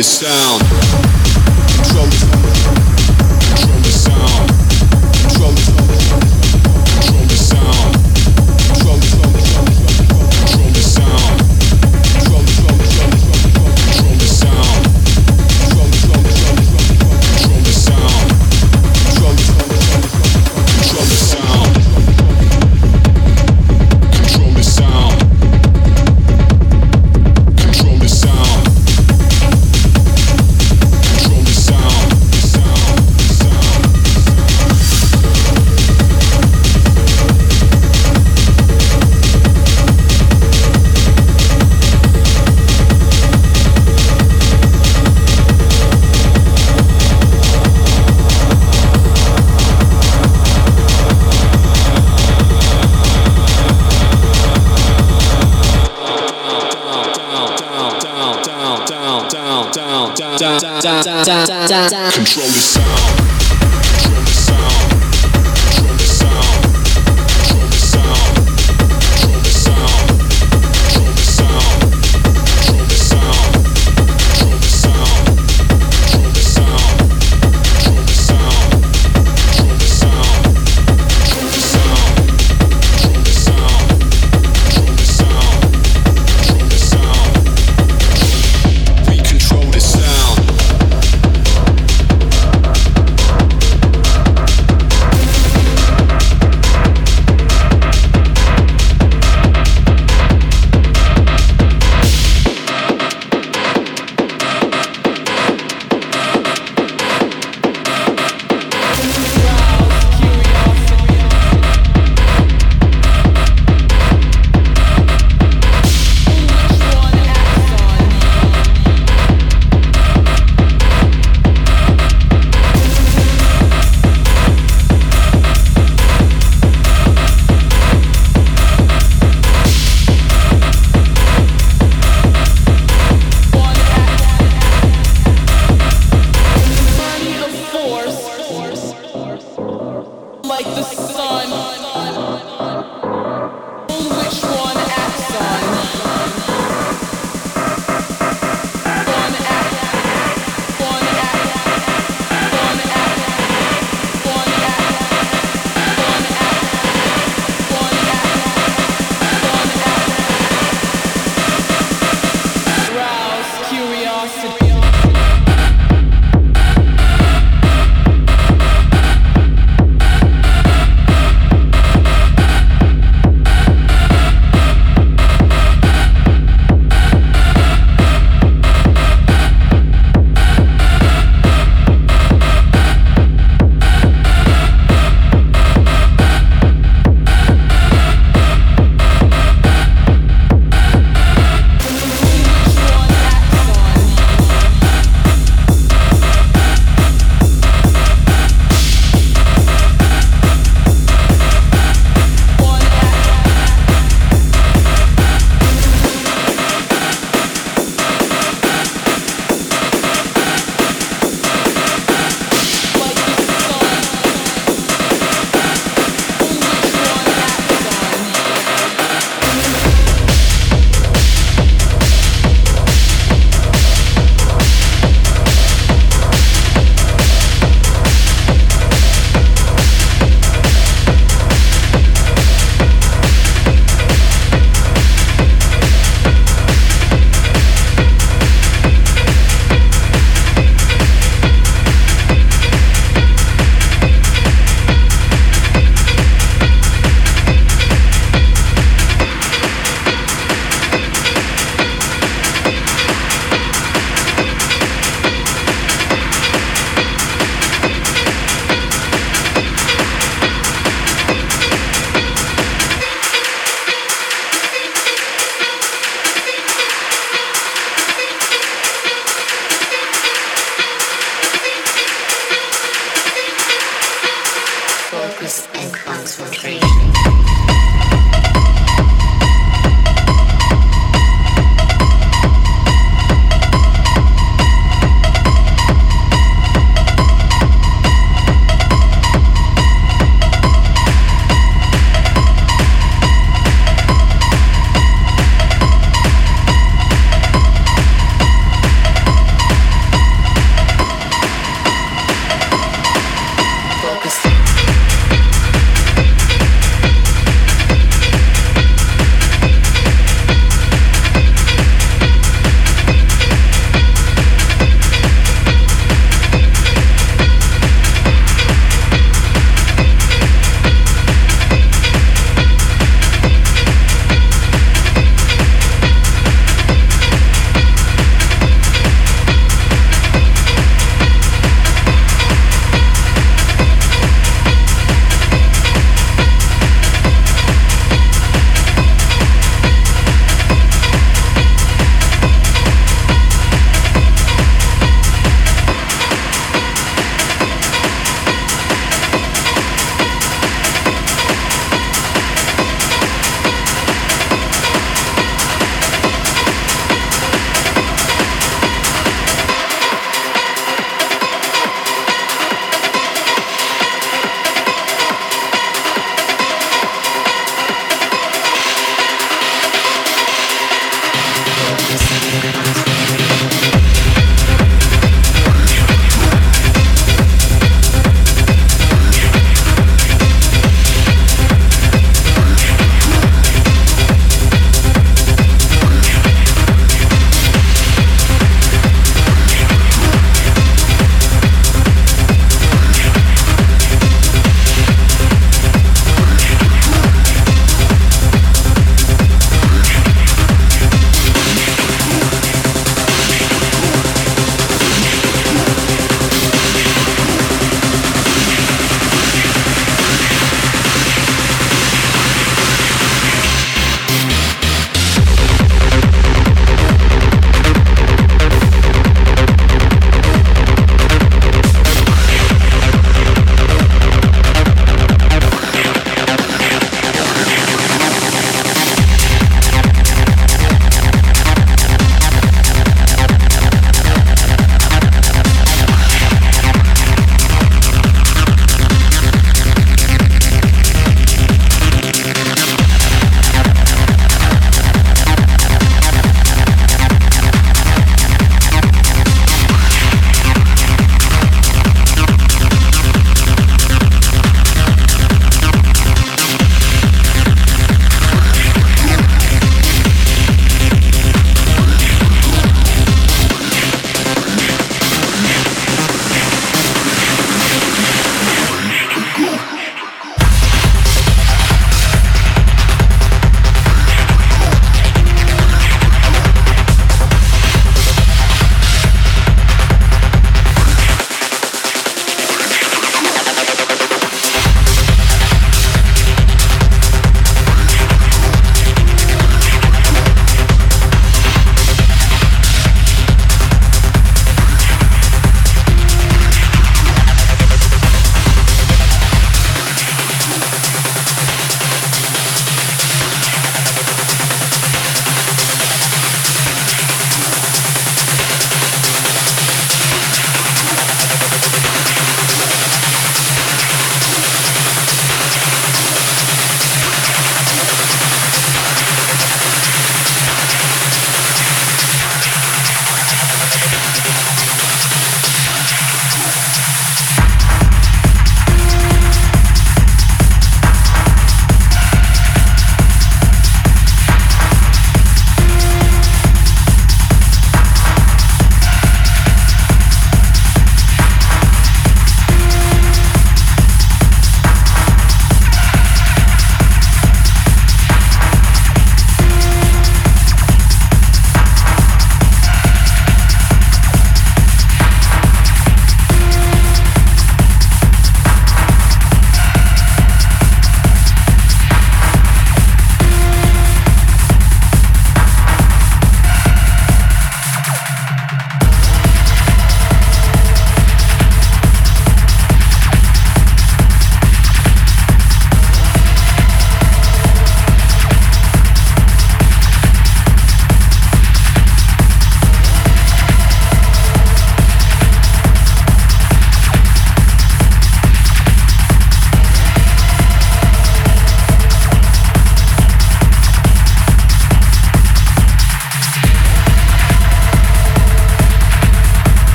The sound.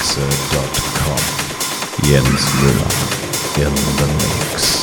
soundkleckse.com. Jens Müller in the mix.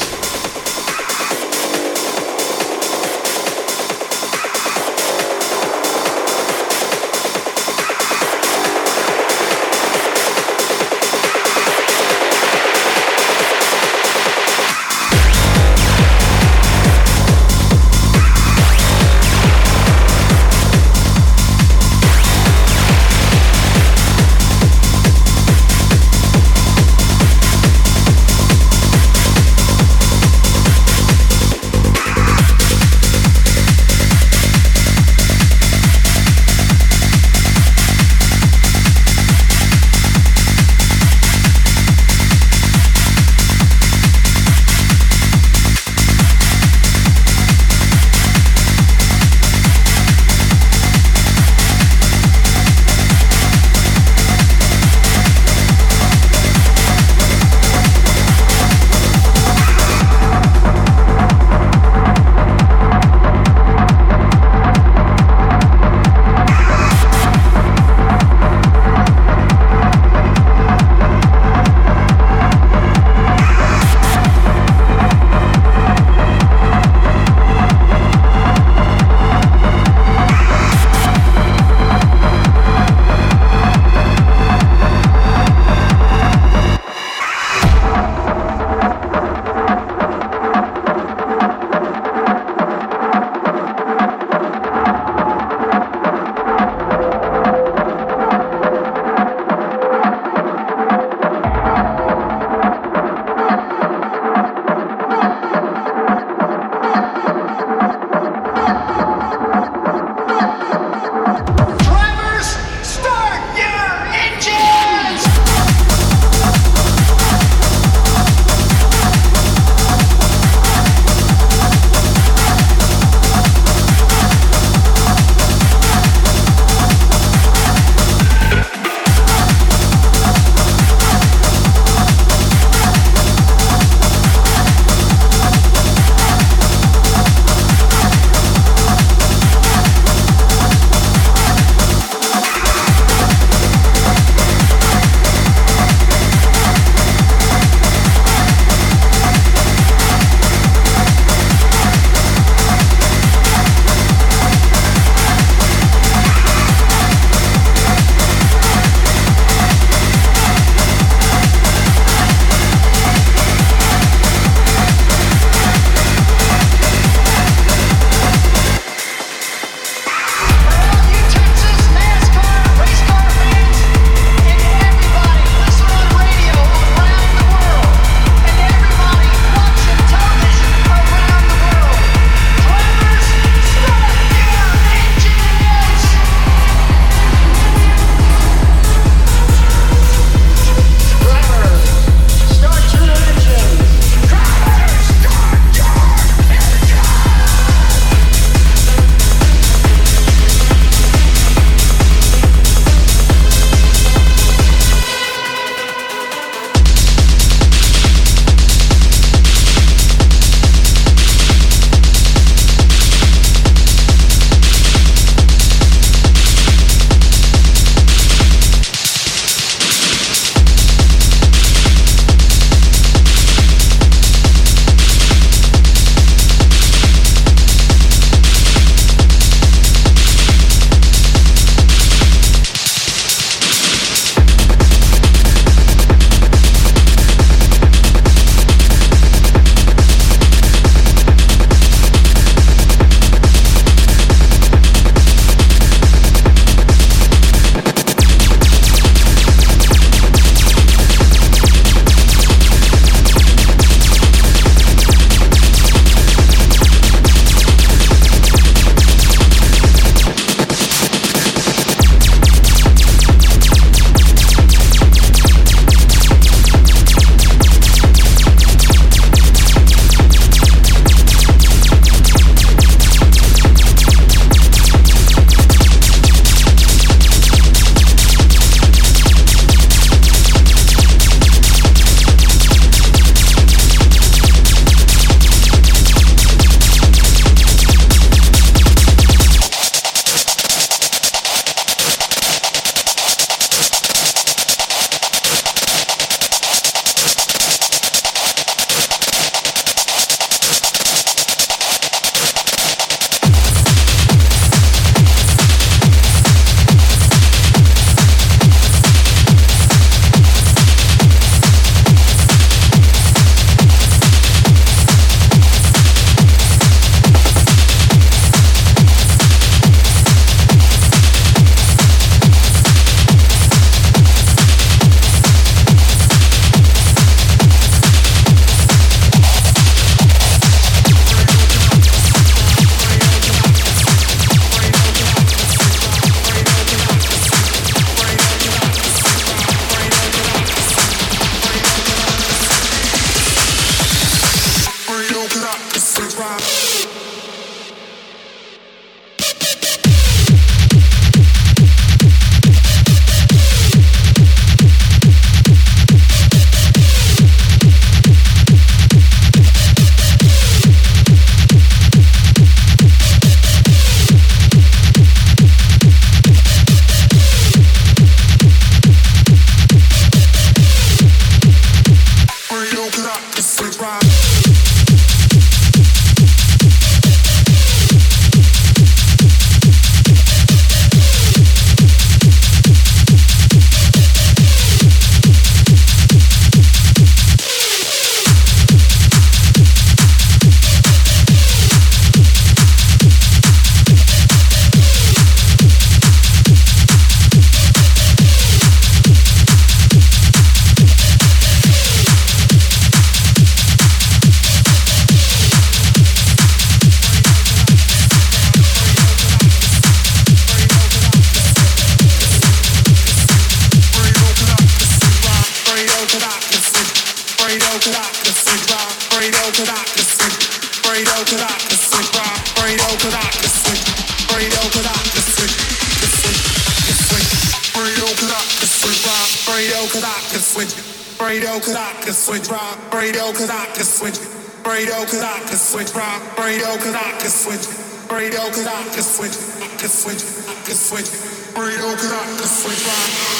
Radio cause I can switch. Rock. Radio cause I can switch. Radio cause I can switch. I can switch. I can switch. Radio cause I can switch. Rock.